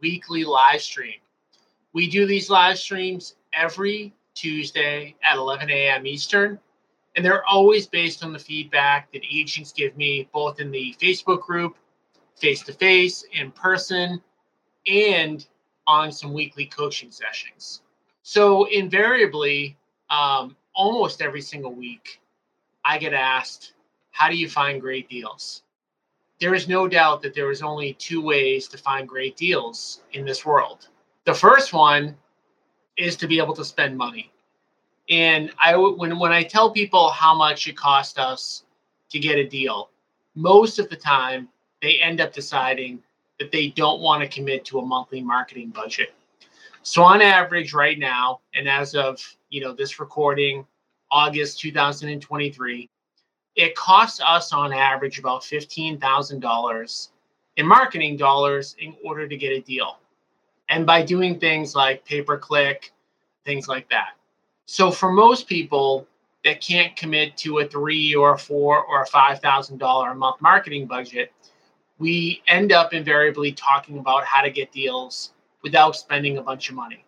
weekly live stream. We do these live streams every Tuesday at 11 a.m. Eastern and they're always based on the feedback that agents give me, both in the Facebook group, face to face, in person, and on some weekly coaching sessions. So, invariably, um, almost every single week, I get asked, How do you find great deals? There is no doubt that there is only two ways to find great deals in this world. The first one is to be able to spend money. And I when when I tell people how much it cost us to get a deal, most of the time they end up deciding that they don't want to commit to a monthly marketing budget. So on average right now and as of, you know, this recording August 2023, it costs us on average about $15,000 in marketing dollars in order to get a deal. And by doing things like pay per click, things like that. So for most people that can't commit to a three or a four or a five thousand dollar a month marketing budget, we end up invariably talking about how to get deals without spending a bunch of money,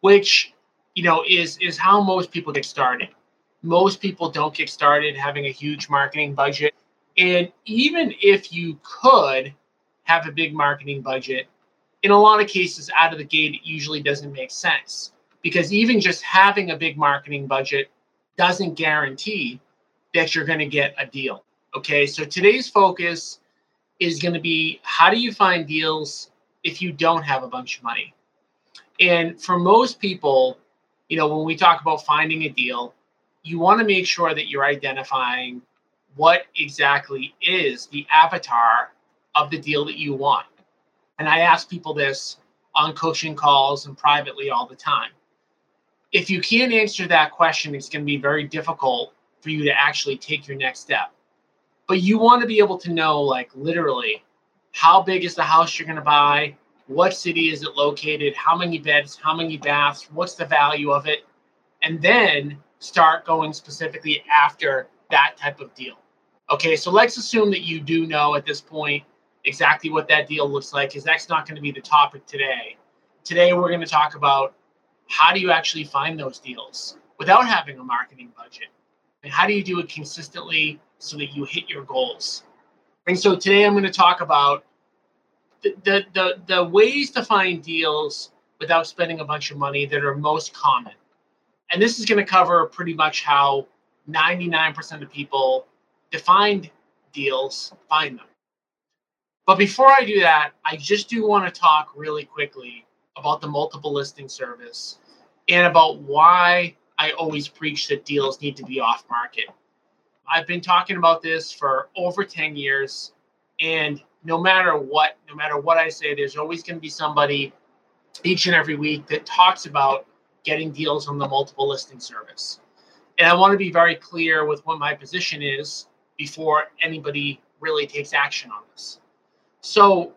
which you know is is how most people get started. Most people don't get started having a huge marketing budget. And even if you could have a big marketing budget, in a lot of cases out of the gate, it usually doesn't make sense because even just having a big marketing budget doesn't guarantee that you're going to get a deal. Okay, so today's focus is going to be how do you find deals if you don't have a bunch of money? And for most people, you know, when we talk about finding a deal, you want to make sure that you're identifying what exactly is the avatar of the deal that you want. And I ask people this on coaching calls and privately all the time if you can't answer that question, it's going to be very difficult for you to actually take your next step. But you want to be able to know, like, literally, how big is the house you're going to buy? What city is it located? How many beds? How many baths? What's the value of it? And then start going specifically after that type of deal. Okay, so let's assume that you do know at this point exactly what that deal looks like, because that's not going to be the topic today. Today, we're going to talk about how do you actually find those deals without having a marketing budget? And how do you do it consistently so that you hit your goals? And so today I'm going to talk about the, the, the, the ways to find deals without spending a bunch of money that are most common. And this is going to cover pretty much how 99% of people define deals, find them. But before I do that, I just do want to talk really quickly about the multiple listing service and about why I always preach that deals need to be off market. I've been talking about this for over 10 years and no matter what, no matter what I say, there's always going to be somebody each and every week that talks about getting deals on the multiple listing service. And I want to be very clear with what my position is before anybody really takes action on this. So,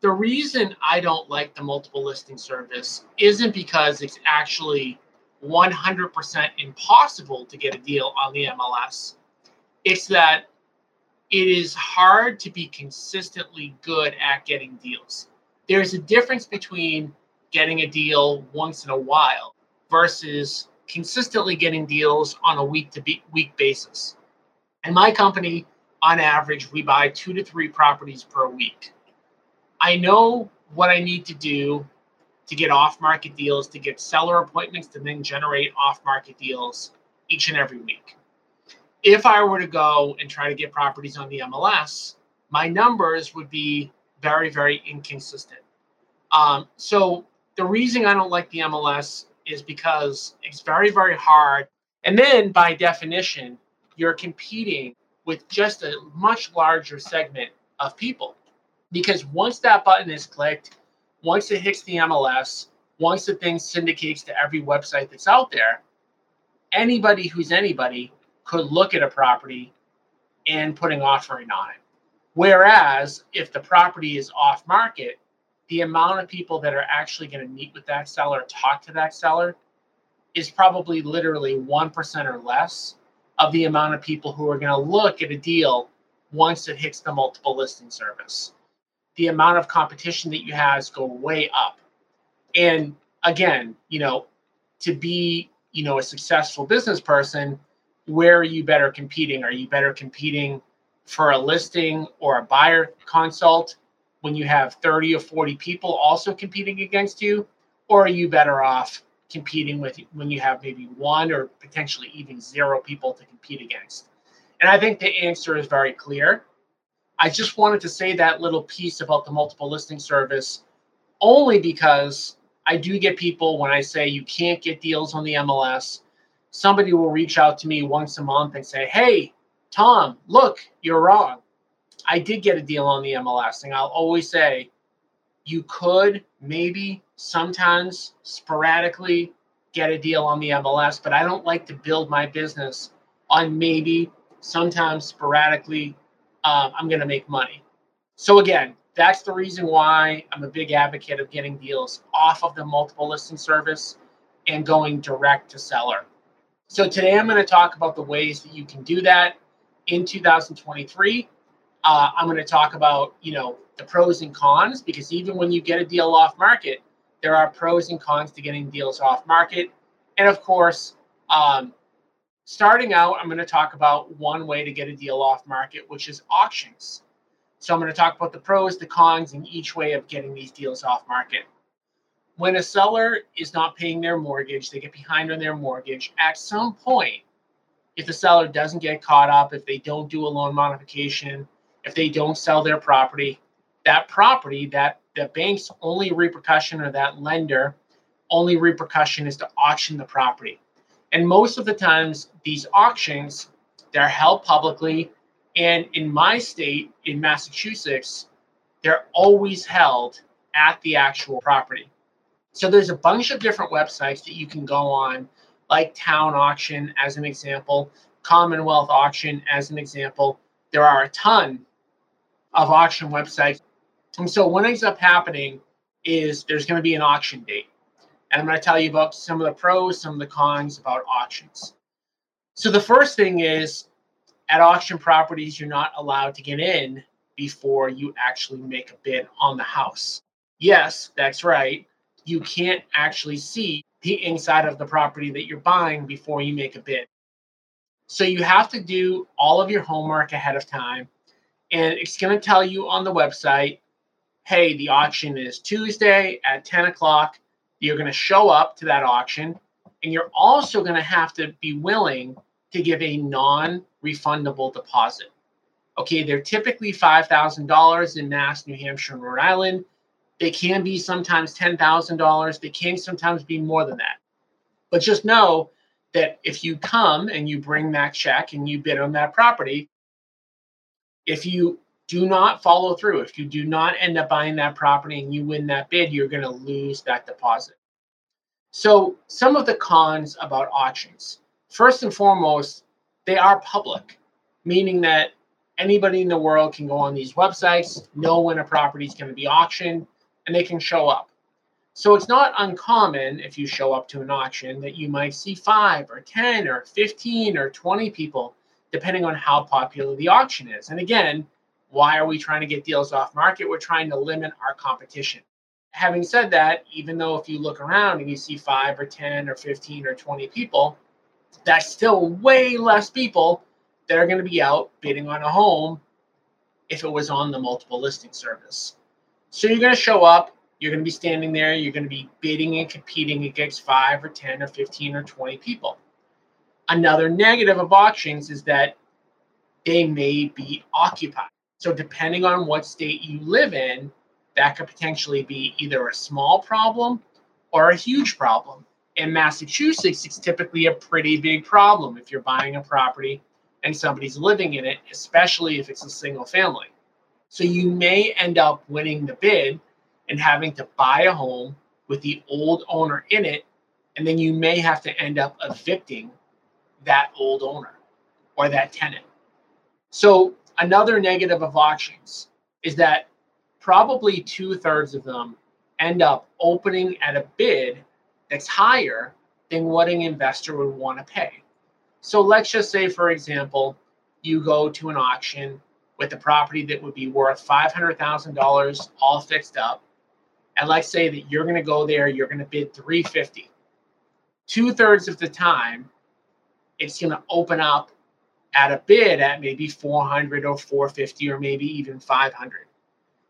the reason I don't like the multiple listing service isn't because it's actually 100% impossible to get a deal on the MLS. It's that it is hard to be consistently good at getting deals. There's a difference between getting a deal once in a while versus consistently getting deals on a week to week basis. In my company, on average, we buy two to three properties per week. I know what I need to do to get off market deals, to get seller appointments, to then generate off market deals each and every week. If I were to go and try to get properties on the MLS, my numbers would be very, very inconsistent. Um, so the reason I don't like the MLS is because it's very, very hard. And then by definition, you're competing with just a much larger segment of people because once that button is clicked, once it hits the MLS, once the thing syndicates to every website that's out there, anybody who's anybody could look at a property and put an offering on it. Whereas if the property is off market, the amount of people that are actually going to meet with that seller, talk to that seller, is probably literally 1% or less of the amount of people who are going to look at a deal once it hits the multiple listing service. The amount of competition that you have is go way up. And again, you know, to be, you know, a successful business person, where are you better competing? Are you better competing for a listing or a buyer consult when you have 30 or 40 people also competing against you? Or are you better off competing with when you have maybe one or potentially even zero people to compete against? And I think the answer is very clear. I just wanted to say that little piece about the multiple listing service only because I do get people when I say you can't get deals on the MLS, somebody will reach out to me once a month and say, Hey, Tom, look, you're wrong. I did get a deal on the MLS. thing. I'll always say, you could maybe sometimes sporadically get a deal on the MLS, but I don't like to build my business on maybe sometimes sporadically um, I'm going to make money. So again, that's the reason why I'm a big advocate of getting deals off of the multiple listing service and going direct to seller. So today I'm going to talk about the ways that you can do that in 2023. Uh, I'm going to talk about you know the pros and cons because even when you get a deal off market, there are pros and cons to getting deals off market, and of course, um, starting out, I'm going to talk about one way to get a deal off market, which is auctions. So I'm going to talk about the pros, the cons, and each way of getting these deals off market. When a seller is not paying their mortgage, they get behind on their mortgage. At some point, if the seller doesn't get caught up, if they don't do a loan modification, if they don't sell their property, that property, that the bank's only repercussion or that lender only repercussion is to auction the property. And most of the times, these auctions, they're held publicly. And in my state, in Massachusetts, they're always held at the actual property. So there's a bunch of different websites that you can go on, like Town Auction as an example, Commonwealth Auction as an example. There are a ton of auction websites. And so what ends up happening is there's going to be an auction date. And I'm going to tell you about some of the pros, some of the cons about auctions. So the first thing is at auction properties, you're not allowed to get in before you actually make a bid on the house. Yes, that's right. You can't actually see the inside of the property that you're buying before you make a bid. So you have to do all of your homework ahead of time. And it's going to tell you on the website hey, the auction is Tuesday at 10 o'clock you're going to show up to that auction, and you're also going to have to be willing to give a non refundable deposit. Okay, they're typically $5,000 in Mass, New Hampshire, and Rhode Island. They can be sometimes $10,000. They can sometimes be more than that. But just know that if you come and you bring that check and you bid on that property, if you do not follow through. If you do not end up buying that property and you win that bid, you're going to lose that deposit. So, some of the cons about auctions. First and foremost, they are public, meaning that anybody in the world can go on these websites, know when a property is going to be auctioned, and they can show up. So, it's not uncommon if you show up to an auction that you might see five or 10 or 15 or 20 people, depending on how popular the auction is. And again, why are we trying to get deals off market? We're trying to limit our competition. Having said that, even though if you look around and you see five or 10 or 15 or 20 people, that's still way less people that are going to be out bidding on a home if it was on the multiple listing service. So you're going to show up, you're going to be standing there, you're going to be bidding and competing against five or 10 or 15 or 20 people. Another negative of auctions is that they may be occupied. So, depending on what state you live in, that could potentially be either a small problem or a huge problem. In Massachusetts, it's typically a pretty big problem if you're buying a property and somebody's living in it, especially if it's a single family. So, you may end up winning the bid and having to buy a home with the old owner in it. And then you may have to end up evicting that old owner or that tenant. So, another negative of auctions is that probably two thirds of them end up opening at a bid that's higher than what an investor would want to pay. So, let's just say, for example, you go to an auction with a property that would be worth $500,000 all fixed up. And let's say that you're going to go there, you're going to bid 350. Two thirds of the time, it's going to open up at a bid at maybe 400 or 450 or maybe even 500.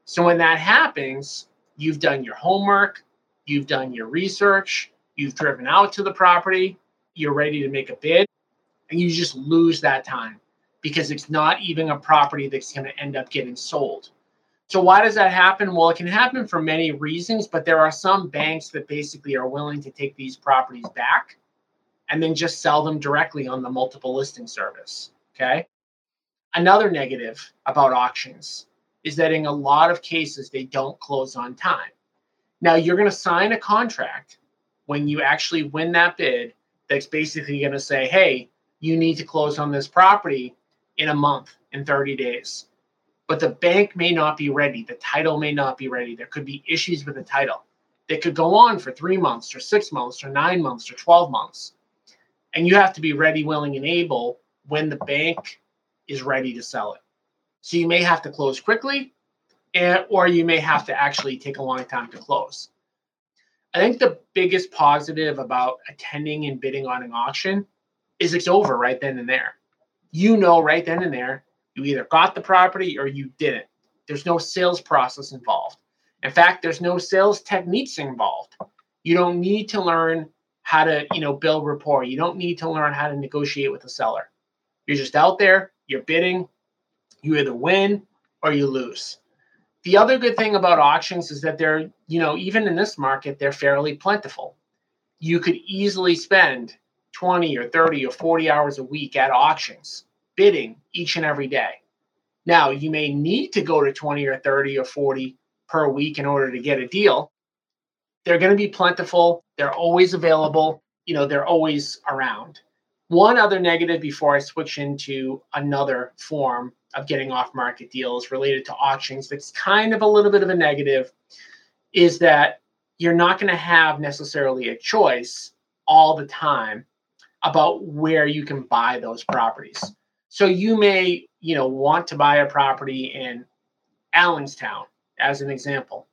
So when that happens, you've done your homework, you've done your research, you've driven out to the property, you're ready to make a bid, and you just lose that time because it's not even a property that's going to end up getting sold. So why does that happen? Well, it can happen for many reasons, but there are some banks that basically are willing to take these properties back and then just sell them directly on the multiple listing service. Okay. Another negative about auctions is that in a lot of cases, they don't close on time. Now, you're going to sign a contract when you actually win that bid that's basically going to say, hey, you need to close on this property in a month, in 30 days. But the bank may not be ready. The title may not be ready. There could be issues with the title. They could go on for three months or six months or nine months or 12 months. And you have to be ready, willing, and able when the bank is ready to sell it. So you may have to close quickly, and, or you may have to actually take a long time to close. I think the biggest positive about attending and bidding on an auction is it's over right then and there you know right then and there you either got the property or you didn't. There's no sales process involved. In fact, there's no sales techniques involved. You don't need to learn how to, you know, build rapport. You don't need to learn how to negotiate with a seller. You're just out there, you're bidding, you either win or you lose. The other good thing about auctions is that they're, you know, even in this market, they're fairly plentiful. You could easily spend 20 or 30 or 40 hours a week at auctions, bidding each and every day. Now, you may need to go to 20 or 30 or 40 per week in order to get a deal. They're going to be plentiful, they're always available, you know, they're always around. One other negative before I switch into another form of getting off market deals related to auctions that's kind of a little bit of a negative is that you're not going to have necessarily a choice all the time about where you can buy those properties. So you may, you know, want to buy a property in Allenstown as an example.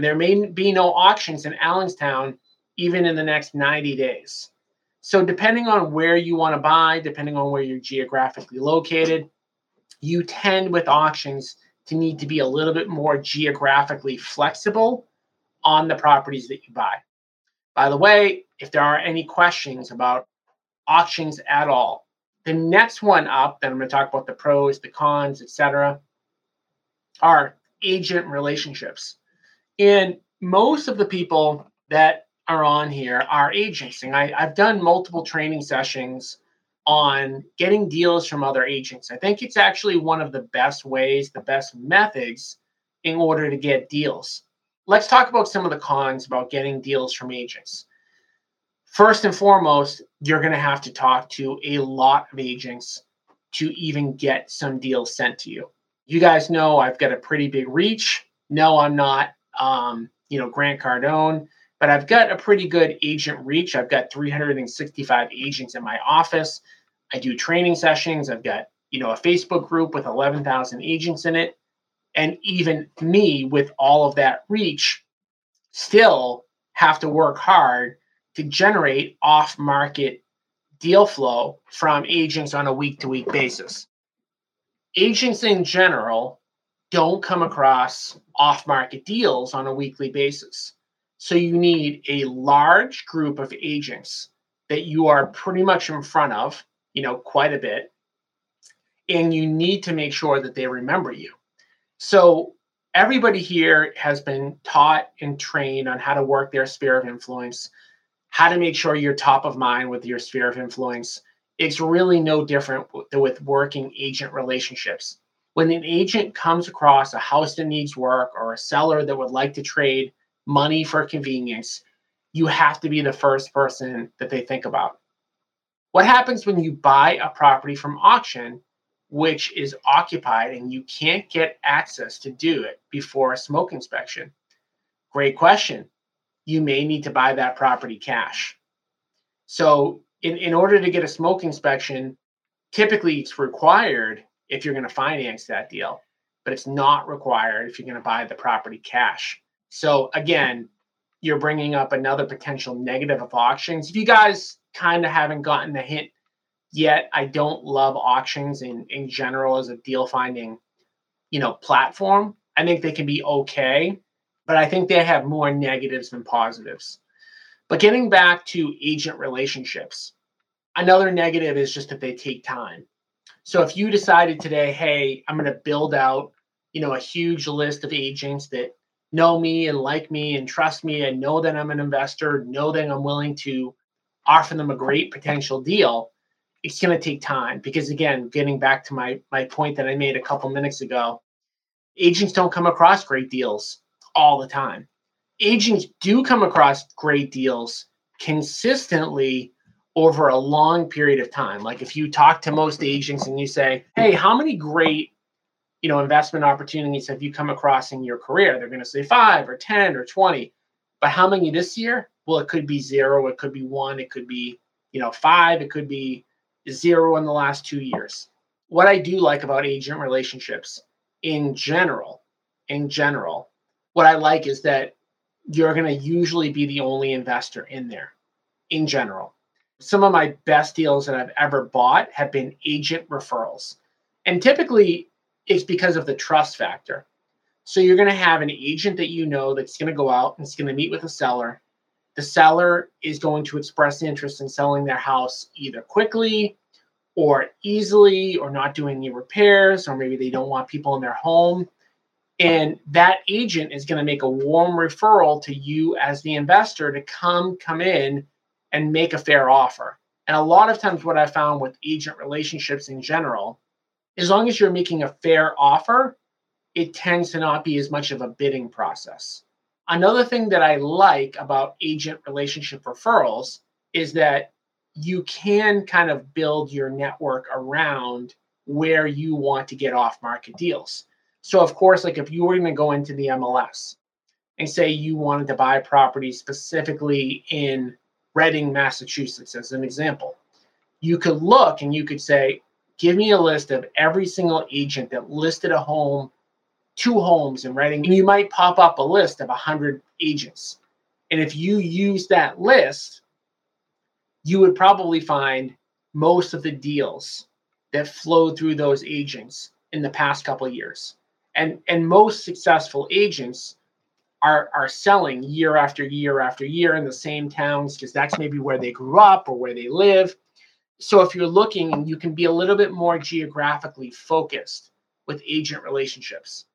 And there may be no auctions in Allenstown even in the next 90 days. So depending on where you want to buy, depending on where you're geographically located, you tend with auctions to need to be a little bit more geographically flexible on the properties that you buy. By the way, if there are any questions about auctions at all. The next one up, that I'm going to talk about the pros, the cons, etc., are agent relationships. And most of the people that are on here are agents. And I, I've done multiple training sessions on getting deals from other agents. I think it's actually one of the best ways, the best methods in order to get deals. Let's talk about some of the cons about getting deals from agents first and foremost, you're going to have to talk to a lot of agents to even get some deals sent to you. You guys know I've got a pretty big reach. No, I'm not, um, you know, Grant Cardone, but I've got a pretty good agent reach. I've got 365 agents in my office. I do training sessions. I've got, you know, a Facebook group with 11,000 agents in it. And even me with all of that reach still have to work hard to generate off market deal flow from agents on a week to week basis. Agents in general don't come across off market deals on a weekly basis. So you need a large group of agents that you are pretty much in front of, you know, quite a bit. And you need to make sure that they remember you. So everybody here has been taught and trained on how to work their sphere of influence how to make sure you're top of mind with your sphere of influence. It's really no different with working agent relationships. When an agent comes across a house that needs work or a seller that would like to trade money for convenience, you have to be the first person that they think about. What happens when you buy a property from auction, which is occupied and you can't get access to do it before a smoke inspection? Great question. You may need to buy that property cash. So, in, in order to get a smoke inspection, typically it's required if you're going to finance that deal, but it's not required if you're going to buy the property cash. So, again, you're bringing up another potential negative of auctions. If you guys kind of haven't gotten the hint yet, I don't love auctions in, in general as a deal finding, you know, platform. I think they can be okay, but I think they have more negatives than positives. But getting back to agent relationships, another negative is just that they take time. So if you decided today, hey, I'm going to build out, you know, a huge list of agents that know me and like me and trust me and know that I'm an investor, know that I'm willing to offer them a great potential deal, it's going to take time because again, getting back to my my point that I made a couple minutes ago, agents don't come across great deals all the time. Agents do come across great deals consistently over a long period of time. Like if you talk to most agents and you say, "Hey, how many great you know investment opportunities have you come across in your career? They're going to say five or ten or 20 but how many this year? Well it could be zero it could be one it could be you know five it could be zero in the last two years. What i do like about agent relationships in general in general what i like is that you're going to usually be the only investor in there in general some of my best deals that i've ever bought have been agent referrals and typically it's because of the trust factor. So you're going to have an agent that you know that's going to go out and it's going to meet with a seller. The seller is going to express interest in selling their house either quickly or easily or not doing any repairs or maybe they don't want people in their home. And that agent is going to make a warm referral to you as the investor to come come in and make a fair offer. And a lot of times what I found with agent relationships in general as long as you're making a fair offer, it tends to not be as much of a bidding process. Another thing that I like about agent relationship referrals is that you can kind of build your network around where you want to get off market deals. So, of course, like if you were going to go into the MLS and say you wanted to buy property specifically in Reading, Massachusetts, as an example, you could look and you could say, give me a list of every single agent that listed a home, two homes in Reading, and you might pop up a list of 100 agents. And if you use that list, you would probably find most of the deals that flowed through those agents in the past couple years. And, and most successful agents are, are selling year after year after year in the same towns because that's maybe where they grew up or where they live so if you're looking, you can be a little bit more geographically focused with agent relationships.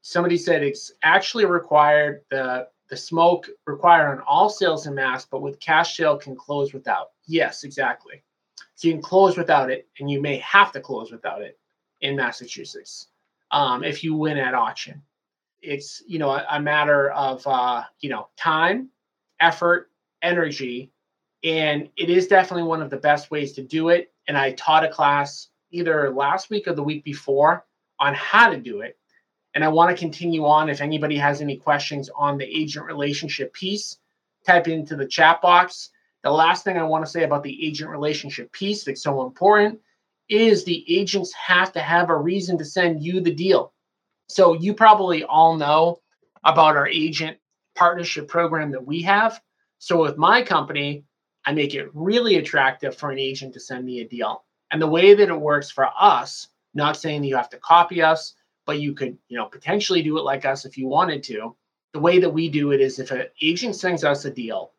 Somebody said it's actually required the the smoke required on all sales in mass, but with cash sale can close without. Yes, exactly. So you can close without it, and you may have to close without it in Massachusetts um, if you win at auction. It's you know a, a matter of uh, you know time, effort, energy, and it is definitely one of the best ways to do it. And I taught a class either last week or the week before on how to do it. And I want to continue on. If anybody has any questions on the agent relationship piece, type into the chat box. The last thing I want to say about the agent relationship piece that's so important is the agents have to have a reason to send you the deal. So you probably all know about our agent partnership program that we have. So with my company, I make it really attractive for an agent to send me a deal. And the way that it works for us, not saying that you have to copy us, but you could, you know, potentially do it like us if you wanted to. The way that we do it is if an agent sends us a deal,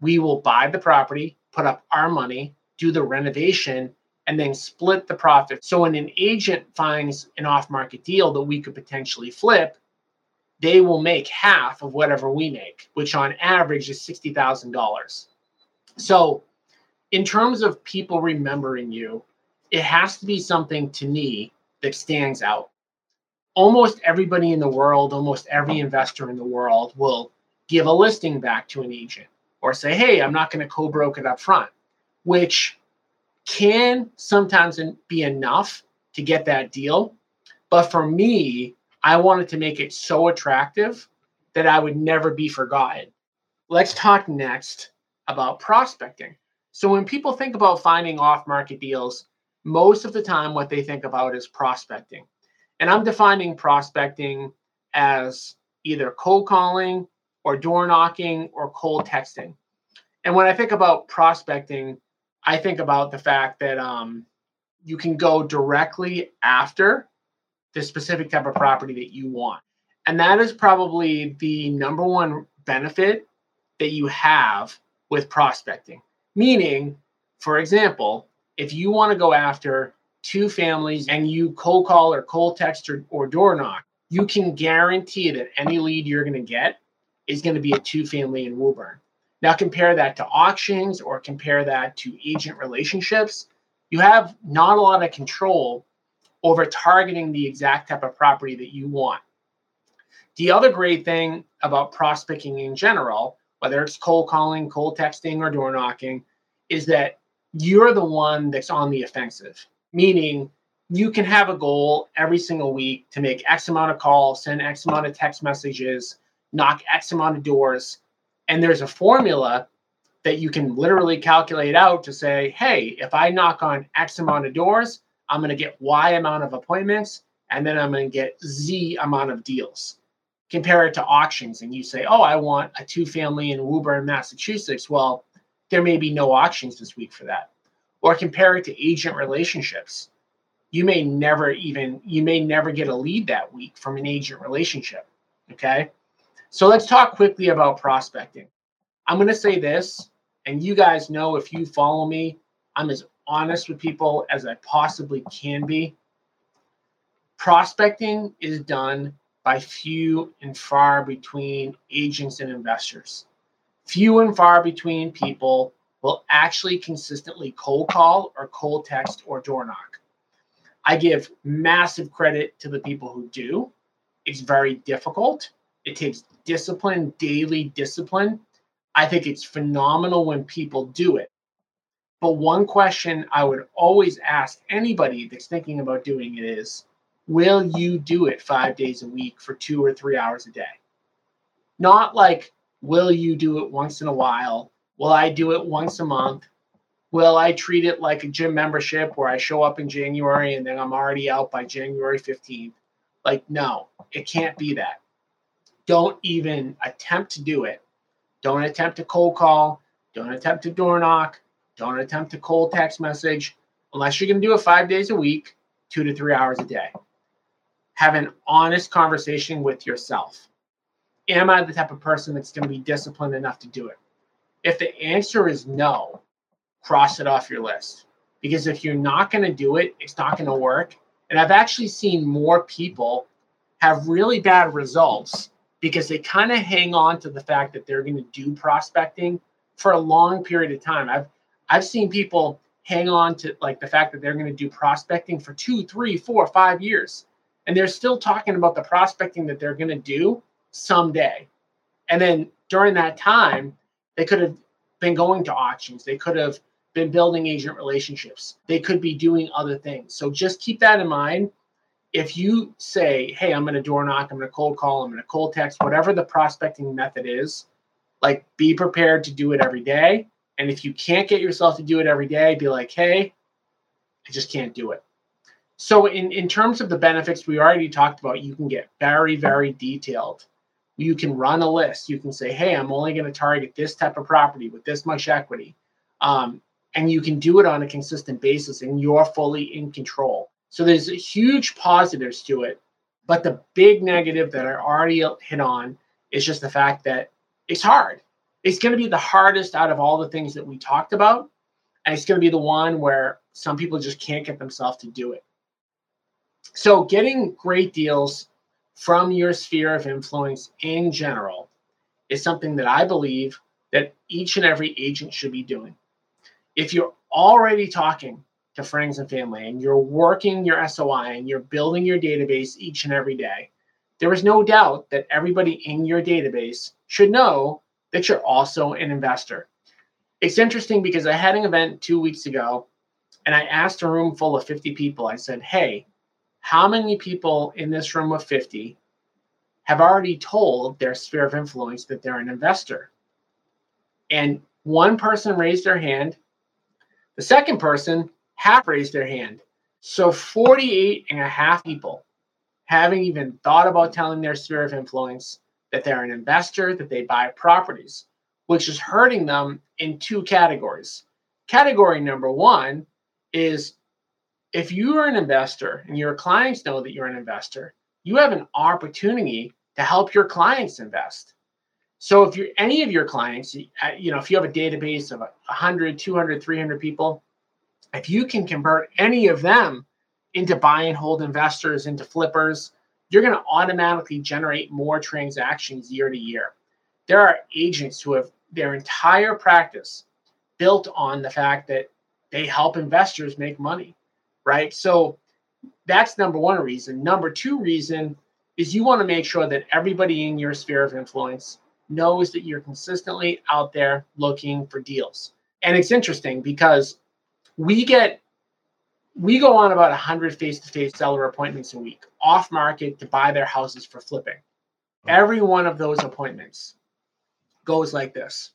we will buy the property, put up our money, do the renovation, and then split the profit. So when an agent finds an off-market deal that we could potentially flip, they will make half of whatever we make, which on average is $60,000. So, in terms of people remembering you, it has to be something to me that stands out. almost everybody in the world, almost every investor in the world will give a listing back to an agent or say, hey, I'm not going to co broke it up front, which can sometimes be enough to get that deal. But for me, I wanted to make it so attractive that I would never be forgotten. Let's talk next about prospecting. So, when people think about finding off market deals, most of the time what they think about is prospecting. And I'm defining prospecting as either cold calling or door knocking or cold texting. And when I think about prospecting, I think about the fact that um, you can go directly after the specific type of property that you want. And that is probably the number one benefit that you have with prospecting. Meaning, for example, if you want to go after two families and you cold call or cold text or, or door knock, you can guarantee that any lead you're going to get is going to be a two family in Woburn. Now, compare that to auctions or compare that to agent relationships. You have not a lot of control over targeting the exact type of property that you want. The other great thing about prospecting in general, whether it's cold calling, cold texting, or door knocking, is that you're the one that's on the offensive, meaning you can have a goal every single week to make X amount of calls, send X amount of text messages, knock X amount of doors. And there's a formula that you can literally calculate out to say, hey, if I knock on X amount of doors, I'm going to get Y amount of appointments, and then I'm going to get Z amount of deals. Compare it to auctions, and you say, oh, I want a two family in Woburn, Massachusetts. Well, there may be no auctions this week for that. Or compare it to agent relationships. You may never even you may never get a lead that week from an agent relationship. Okay. So let's talk quickly about prospecting. I'm going to say this, and you guys know if you follow me, I'm as honest with people as I possibly can be. Prospecting is done by few and far between agents and investors few and far between people will actually consistently cold call or cold text or door knock. I give massive credit to the people who do. It's very difficult. It takes discipline, daily discipline. I think it's phenomenal when people do it. But one question I would always ask anybody that's thinking about doing it is Will you do it five days a week for two or three hours a day? Not like Will you do it once in a while? Will I do it once a month? Will I treat it like a gym membership where I show up in January and then I'm already out by January 15th? Like, no, it can't be that. Don't even attempt to do it. Don't attempt to cold call. Don't attempt to door knock. Don't attempt to cold text message unless you're going to do it five days a week, two to three hours a day. Have an honest conversation with yourself am I the type of person that's going to be disciplined enough to do it? If the answer is no, cross it off your list. Because if you're not going to do it, it's not going to work. And I've actually seen more people have really bad results because they kind of hang on to the fact that they're going to do prospecting for a long period of time. I've I've seen people hang on to like the fact that they're going to do prospecting for two, three, four, five years, and they're still talking about the prospecting that they're going to do someday. And then during that time, they could have been going to auctions. They could have been building agent relationships. They could be doing other things. So just keep that in mind. If you say, hey, I'm going to door knock, I'm going to cold call, I'm going to cold text, whatever the prospecting method is, like be prepared to do it every day. And if you can't get yourself to do it every day, be like, hey, I just can't do it. So in, in terms of the benefits we already talked about, you can get very, very detailed you can run a list. You can say, hey, I'm only going to target this type of property with this much equity. Um, and you can do it on a consistent basis and you're fully in control. So there's huge positives to it. But the big negative that I already hit on is just the fact that it's hard. It's going to be the hardest out of all the things that we talked about. And it's going to be the one where some people just can't get themselves to do it. So getting great deals from your sphere of influence in general is something that I believe that each and every agent should be doing. If you're already talking to friends and family and you're working your SOI and you're building your database each and every day, there is no doubt that everybody in your database should know that you're also an investor. It's interesting because I had an event two weeks ago and I asked a room full of 50 people, I said, Hey, how many people in this room of 50 have already told their sphere of influence that they're an investor? And one person raised their hand. The second person half raised their hand. So 48 and a half people haven't even thought about telling their sphere of influence that they're an investor, that they buy properties, which is hurting them in two categories. Category number one is if you are an investor and your clients know that you're an investor, you have an opportunity to help your clients invest. So if you're any of your clients, uh, you know, if you have a database of 100, 200, 300 people, if you can convert any of them into buy and hold investors, into flippers, you're going to automatically generate more transactions year to year. There are agents who have their entire practice built on the fact that they help investors make money, right? So that's number one reason. Number two reason is you want to make sure that everybody in your sphere of influence knows that you're consistently out there looking for deals. And it's interesting because we get we go on about 100 face-to-face seller appointments a week off market to buy their houses for flipping. Every one of those appointments goes like this.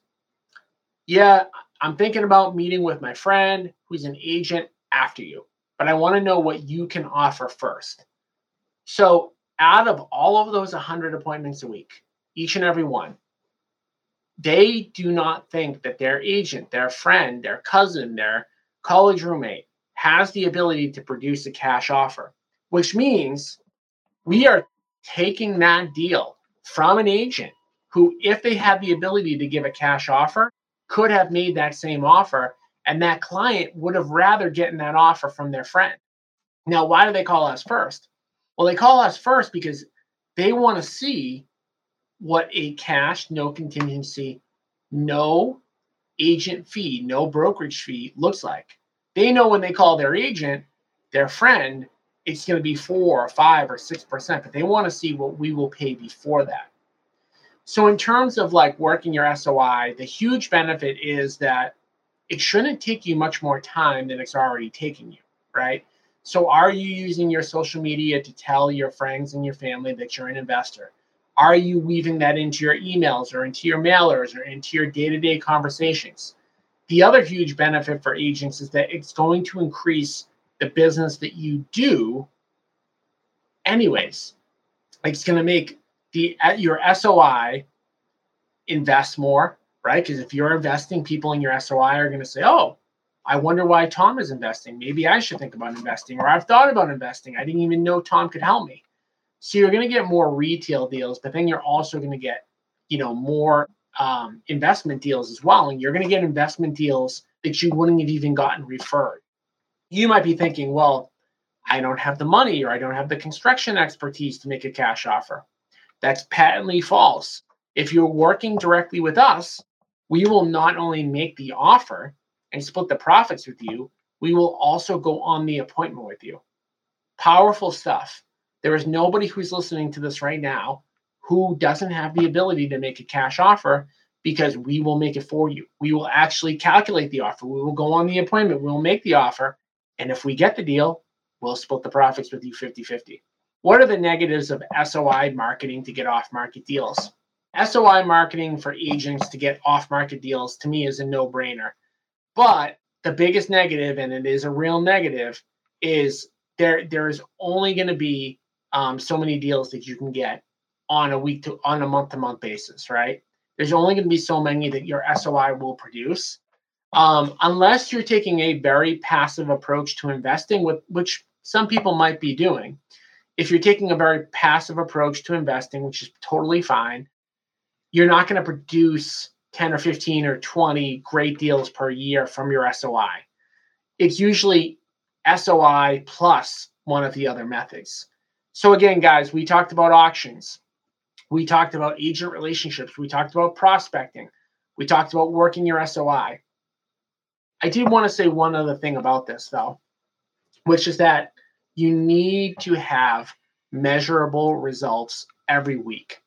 Yeah, I'm thinking about meeting with my friend who's an agent after you, but I want to know what you can offer first. So, out of all of those 100 appointments a week, each and every one, they do not think that their agent, their friend, their cousin, their college roommate has the ability to produce a cash offer, which means we are taking that deal from an agent who, if they had the ability to give a cash offer, could have made that same offer. And that client would have rather gotten that offer from their friend. Now, why do they call us first? Well, they call us first because they want to see what a cash, no contingency, no agent fee, no brokerage fee looks like. They know when they call their agent, their friend, it's going to be four or five or six percent, but they want to see what we will pay before that. So, in terms of like working your SOI, the huge benefit is that it shouldn't take you much more time than it's already taking you, right? So, are you using your social media to tell your friends and your family that you're an investor? Are you weaving that into your emails or into your mailers or into your day to day conversations? The other huge benefit for agents is that it's going to increase the business that you do, anyways. Like it's going to make the uh, your SOI invest more, right? Because if you're investing, people in your SOI are going to say, "Oh, I wonder why Tom is investing. Maybe I should think about investing, or I've thought about investing. I didn't even know Tom could help me." So you're going to get more retail deals, but then you're also going to get, you know, more um, investment deals as well, and you're going to get investment deals that you wouldn't have even gotten referred. You might be thinking, "Well, I don't have the money, or I don't have the construction expertise to make a cash offer." That's patently false. If you're working directly with us, we will not only make the offer and split the profits with you, we will also go on the appointment with you. Powerful stuff. There is nobody who's listening to this right now who doesn't have the ability to make a cash offer because we will make it for you. We will actually calculate the offer. We will go on the appointment. We will make the offer. And if we get the deal, we'll split the profits with you 50 50. What are the negatives of SOI marketing to get off market deals? SOI marketing for agents to get off market deals to me is a no brainer. But the biggest negative, and it is a real negative, is there there is only going to be um, so many deals that you can get on a week to on a month to month basis, right? There's only going to be so many that your SOI will produce. Um, unless you're taking a very passive approach to investing, with which some people might be doing if you're taking a very passive approach to investing, which is totally fine, you're not going to produce 10 or 15 or 20 great deals per year from your SOI. It's usually SOI plus one of the other methods. So, again, guys, we talked about auctions. We talked about agent relationships. We talked about prospecting. We talked about working your SOI. I did want to say one other thing about this, though. which is that you need to have measurable results every week.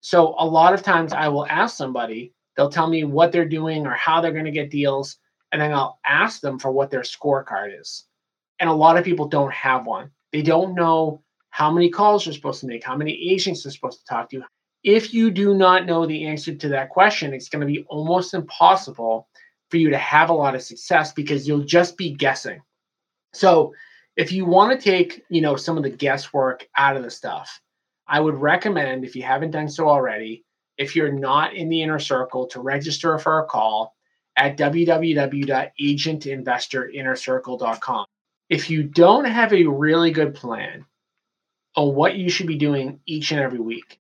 So a lot of times I will ask somebody, they'll tell me what they're doing or how they're going to get deals, and then I'll ask them for what their scorecard is. And a lot of people don't have one. They don't know how many calls you're supposed to make, how many agents they're supposed to talk to. If you do not know the answer to that question, it's going to be almost impossible for you to have a lot of success because you'll just be guessing. So, if you want to take, you know, some of the guesswork out of the stuff, I would recommend if you haven't done so already, if you're not in the inner circle to register for a call at www.agentinvestorinnercircle.com. If you don't have a really good plan on what you should be doing each and every week,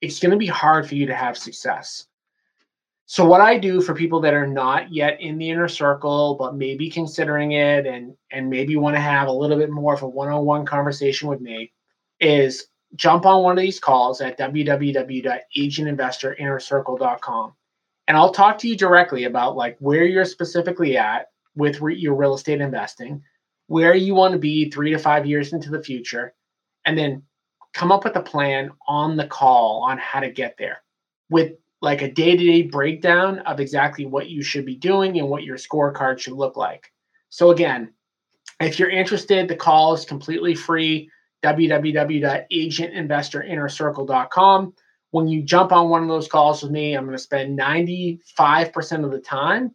it's going to be hard for you to have success. So what I do for people that are not yet in the inner circle but maybe considering it and and maybe want to have a little bit more of a one-on-one conversation with me is jump on one of these calls at www.agentinvestorinnercircle.com and I'll talk to you directly about like where you're specifically at with re- your real estate investing, where you want to be 3 to 5 years into the future and then come up with a plan on the call on how to get there with like a day-to-day breakdown of exactly what you should be doing and what your scorecard should look like. So again, if you're interested, the call is completely free www.agentinvestorinnercircle.com. When you jump on one of those calls with me, I'm going to spend 95% of the time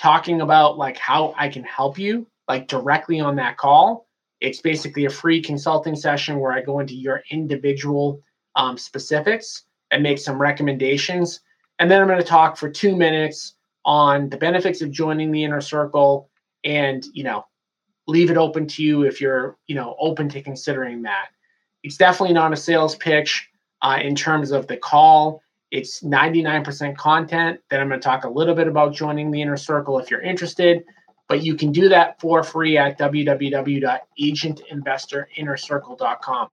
talking about like how I can help you like directly on that call. It's basically a free consulting session where I go into your individual um, specifics and make some recommendations. And then I'm going to talk for two minutes on the benefits of joining the inner circle and, you know, leave it open to you if you're you know open to considering that. It's definitely not a sales pitch uh, in terms of the call. It's 99% content. Then i'm going to talk a little bit about joining the inner circle if you're interested but you can do that for free at www.agentinvestorinnercircle.com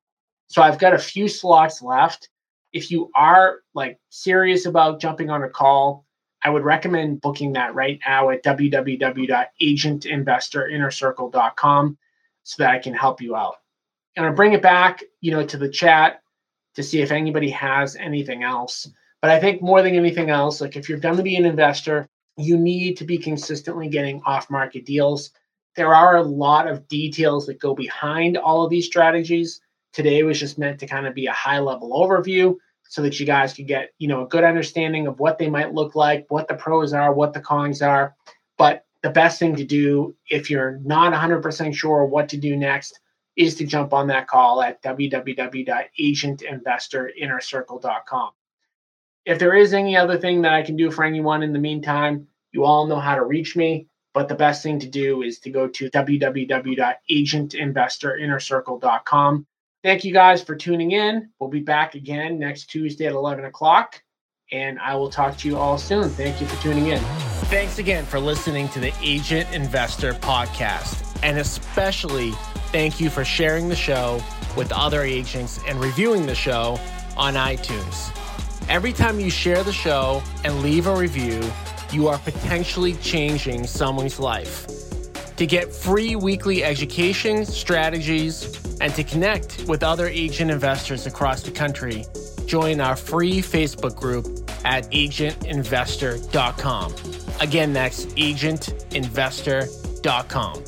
so i've got a few slots left if you are like serious about jumping on a call I would recommend booking that right now at www.agentinvestorinnercircle.com so that I can help you out. And I bring it back, you know, to the chat to see if anybody has anything else. But I think more than anything else, like if you're going to be an investor, you need to be consistently getting off-market deals. There are a lot of details that go behind all of these strategies. Today was just meant to kind of be a high-level overview so that you guys could get you know a good understanding of what they might look like what the pros are what the cons are but the best thing to do if you're not 100% sure what to do next is to jump on that call at www.agentinvestorinnercircle.com if there is any other thing that i can do for anyone in the meantime you all know how to reach me but the best thing to do is to go to www.agentinvestorinnercircle.com Thank you guys for tuning in. We'll be back again next Tuesday at 11 o'clock, and I will talk to you all soon. Thank you for tuning in. Thanks again for listening to the Agent Investor Podcast, and especially thank you for sharing the show with other agents and reviewing the show on iTunes. Every time you share the show and leave a review, you are potentially changing someone's life. To get free weekly education, strategies, and to connect with other agent investors across the country, join our free Facebook group at agentinvestor.com. Again, that's agentinvestor.com.